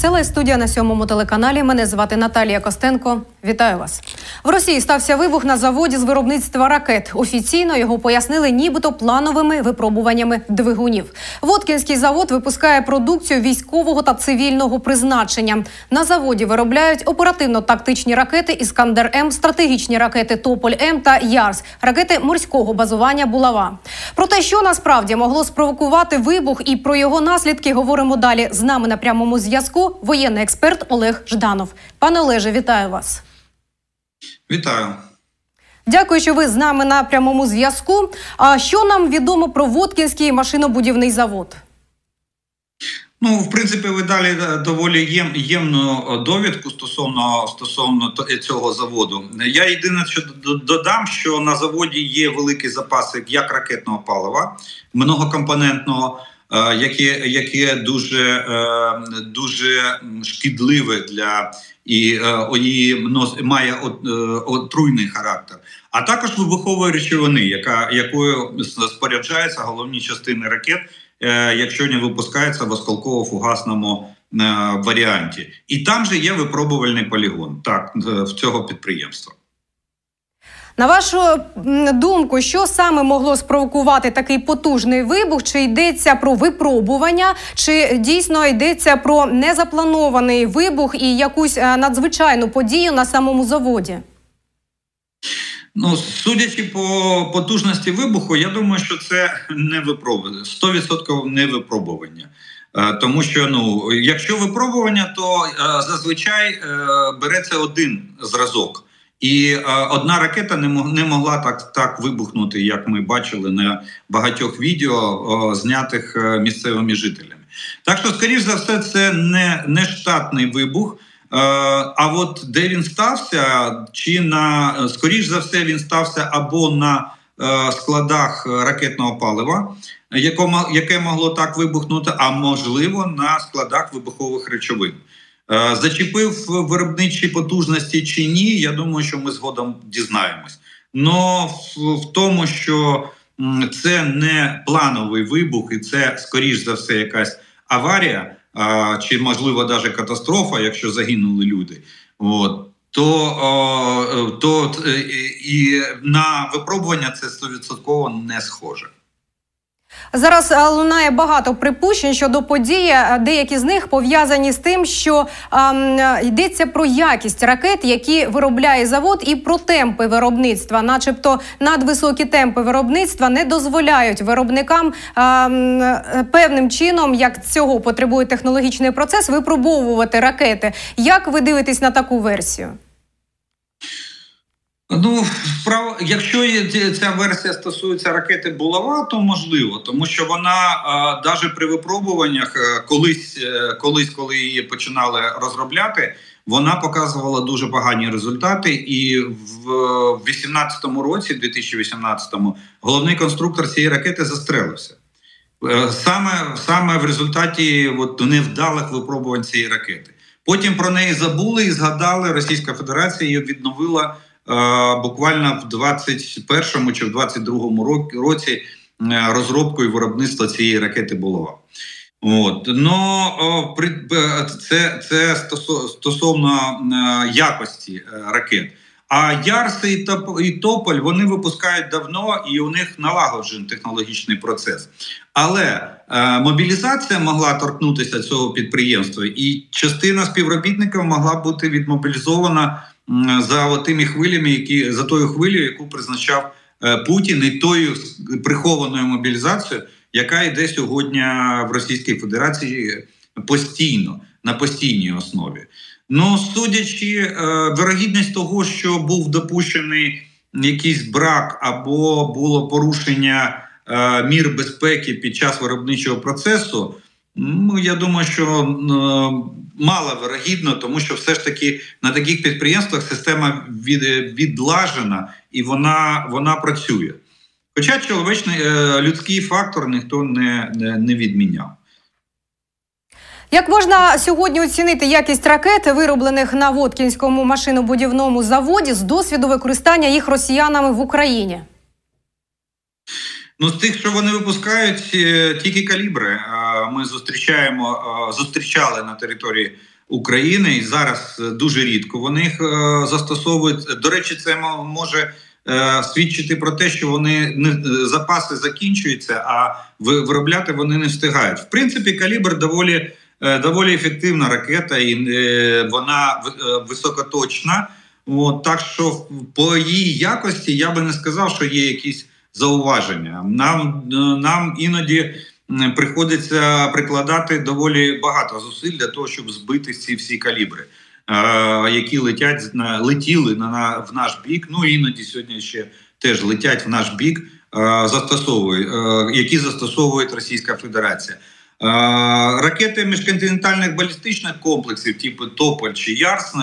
Це Live студія на сьомому телеканалі. Мене звати Наталія Костенко. Вітаю вас. В Росії стався вибух на заводі з виробництва ракет. Офіційно його пояснили, нібито плановими випробуваннями двигунів. Воткінський завод випускає продукцію військового та цивільного призначення. На заводі виробляють оперативно-тактичні ракети Іскандер М, стратегічні ракети Тополь М та Ярс, ракети морського базування Булава. Про те, що насправді могло спровокувати вибух, і про його наслідки говоримо далі. З нами на прямому зв'язку воєнний експерт Олег Жданов. Пане Олеже, вітаю вас. Вітаю. Дякую, що ви з нами на прямому зв'язку. А що нам відомо про Воткінський машинобудівний завод? Ну, в принципі, ви далі доволі єм, ємну довідку стосовно стосовно цього заводу. Я єдине, що додам, що на заводі є великі запаси як ракетного палива, многокомпонентного, Е, яке яке дуже е, дуже шкідливе для і, е, має отруйний характер, а також вибухової речовини, яка якою споряджаються головні частини ракет, якщо не випускаються в осколково-фугасному варіанті, і там же є випробувальний полігон так в цього підприємства. На вашу думку, що саме могло спровокувати такий потужний вибух? Чи йдеться про випробування, чи дійсно йдеться про незапланований вибух і якусь е, надзвичайну подію на самому заводі? Ну, судячи по потужності вибуху, я думаю, що це не випробування 100% не випробування. Е, тому що ну, якщо випробування, то е, зазвичай береться один зразок. І е, одна ракета не мог, не могла так так вибухнути, як ми бачили на багатьох відео, е, знятих е, місцевими жителями. Так що, скоріш за все, це не не штатний вибух. Е, а от де він стався, чи на скоріш за все він стався або на е, складах ракетного палива, яко, яке могло так вибухнути, а можливо на складах вибухових речовин. Е, зачепив виробничі потужності чи ні, я думаю, що ми згодом дізнаємось. Но в, тому, що це не плановий вибух, і це скоріш за все якась аварія, чи можливо навіть катастрофа, якщо загинули люди. От. То то і на випробування це 100% не схоже. Зараз е, лунає багато припущень щодо події. Е, деякі з них пов'язані з тим, що ем, йдеться про якість ракет, які виробляє завод, і про темпи виробництва, начебто надвисокі темпи виробництва не дозволяють виробникам ем, певним чином, як цього потребує технологічний процес, випробовувати ракети. Як ви дивитесь на таку версію? Ну, справа, якщо ця версія стосується ракети булава, то можливо, тому що вона навіть при випробуваннях, е, колись, е, колись, коли її починали розробляти, вона показувала дуже погані результати. І в 2018 році, 2018-му, головний конструктор цієї ракети застрелився. Е, саме саме в результаті от, невдалих випробувань цієї ракети. Потім про неї забули і згадали, Російська Федерація її відновила. Е, буквально в 21-му чи в 22-му році е, розробкою виробництва цієї ракети булава. От но це це стосовно е, якості ракет. А Ярси і Тополь вони випускають давно і у них налагоджений технологічний процес. Але е, мобілізація могла торкнутися цього підприємства, і частина співробітників могла бути відмобілізована за тими хвилями, які за тою хвилею, яку призначав е, Путін, і тою прихованою мобілізацією, яка йде сьогодні в Російській Федерації постійно на постійній основі. Ну судячи, е, вирогідність того, що був допущений якийсь брак або було порушення е, мір безпеки під час виробничого процесу. Ну я думаю, що мало вирогідно, тому що все ж таки на таких підприємствах система від, відлажена і вона вона працює. Хоча чоловічний е, людський фактор ніхто не, не, не відміняв. Як можна сьогодні оцінити якість ракет, вироблених на Воткінському машинобудівному заводі з досвіду використання їх росіянами в Україні? Ну, з тих, що вони випускають, е, тільки калібри. Ми зустрічаємо, е, зустрічали на території України і зараз е, дуже рідко вони їх е, застосовують. До речі, це може свідчити про те, що вони не запаси закінчуються, а виробляти вони не встигають. В принципі, калібр доволі, доволі ефективна ракета, і вона високоточна. От, так що по її якості я би не сказав, що є якісь зауваження. Нам, нам іноді приходиться прикладати доволі багато зусиль для того, щоб збити ці всі калібри, е, які летять летіли на, в наш бік. Ну іноді сьогодні ще теж летять в наш бік, е, застосовують, е, які застосовує Російська Федерація. Ракети міжконтинентальних балістичних комплексів, типу Тополь чи Ярс,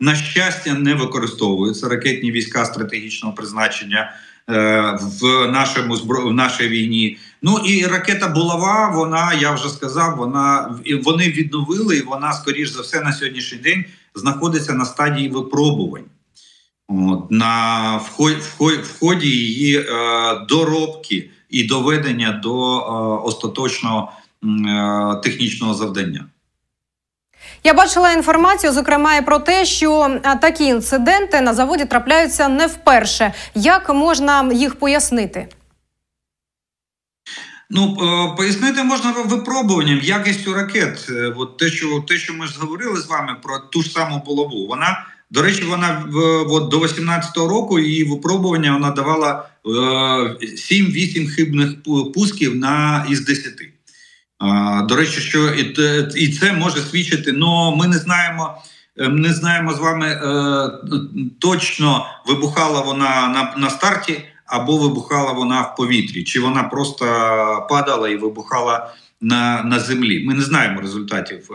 на, щастя, не використовуються ракетні війська стратегічного призначення в нашому в нашій війні. Ну і ракета Булава, вона я вже сказав, вона вони відновили, і вона, скоріш за все, на сьогоднішній день знаходиться на стадії випробувань. От, на в ході, її е, доробки і доведення до е, остаточного е, технічного завдання. Я бачила інформацію, зокрема, і про те, що такі інциденти на заводі трапляються не вперше. Як можна їх пояснити? Ну е, пояснити можна випробуванням, якістю ракет. Е, От те, що те, що ми ж говорили з вами про ту ж саму булаву, вона до речі, вона от, до 18-го року її випробування вона давала е, 7-8 хибних пусків на із 10. А, До речі, що і, це може свідчити. Ну ми не знаємо. е, Не знаємо з вами е, точно вибухала вона на, на старті або вибухала вона в повітрі, чи вона просто падала і вибухала на, на землі. Ми не знаємо результатів.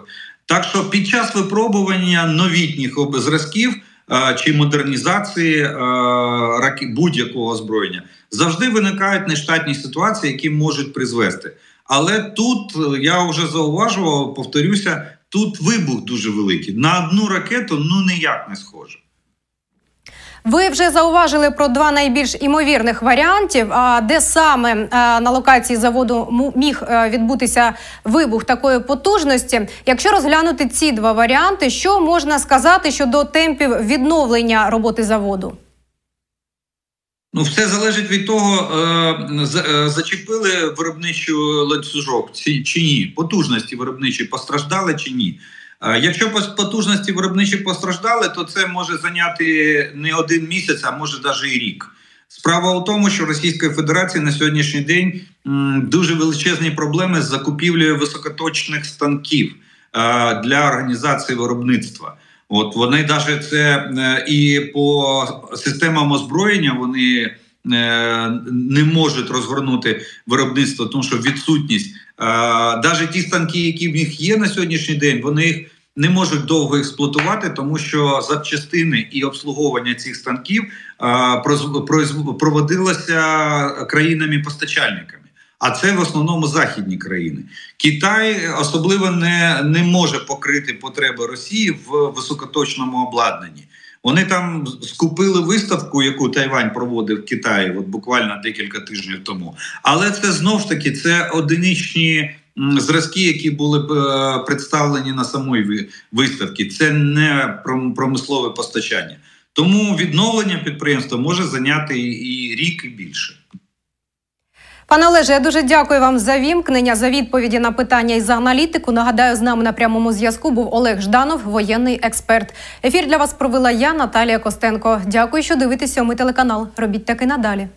Так що під час випробування новітніх зразків е, чи модернізації е, будь-якого озброєння завжди виникають нештатні ситуації, які можуть призвести. Але тут е, я вже зауважував, повторюся, тут вибух дуже великий. На одну ракету ну ніяк не схоже. Ви вже зауважили про два найбільш імовірних варіантів. А де саме е, на локації заводу міг е, відбутися вибух такої потужності? Якщо розглянути ці два варіанти, що можна сказати щодо темпів відновлення роботи заводу? Ну, все залежить від того, е, зачепили виробничу ланцюжок чи ні, потужності виробничі постраждали чи ні. Якщо потужності виробничі постраждали, то це може зайняти не один місяць, а може навіть і рік. Справа у тому, що Російської Федерації на сьогоднішній день дуже величезні проблеми з закупівлею високоточних станків для організації виробництва. От вони навіть це е, і по системам озброєння вони е, не можуть розгорнути виробництво, тому що відсутність навіть ті станки, які в них є на сьогоднішній день, вони їх не можуть довго експлуатувати, тому що запчастини і обслуговування цих станків е, проводилося країнами-постачальниками. А це в основному західні країни. Китай особливо не, не може покрити потреби Росії в високоточному обладнанні. Вони там скупили виставку, яку Тайвань проводив в Китаї, от буквально декілька тижнів тому. Але це знов ж таки це одиничні зразки, які були е, представлені на ви- виставці. Це не пром- промислове постачання. Тому відновлення підприємства може зайняти і рік і більше. Пане Олеже, я дуже дякую вам за вімкнення, за відповіді на питання і за аналітику. Нагадаю, з нами на прямому зв'язку був Олег Жданов, воєнний експерт. Ефір для вас провела я, Наталія Костенко. Дякую, що дивитеся. Ми телеканал. Робіть таки надалі.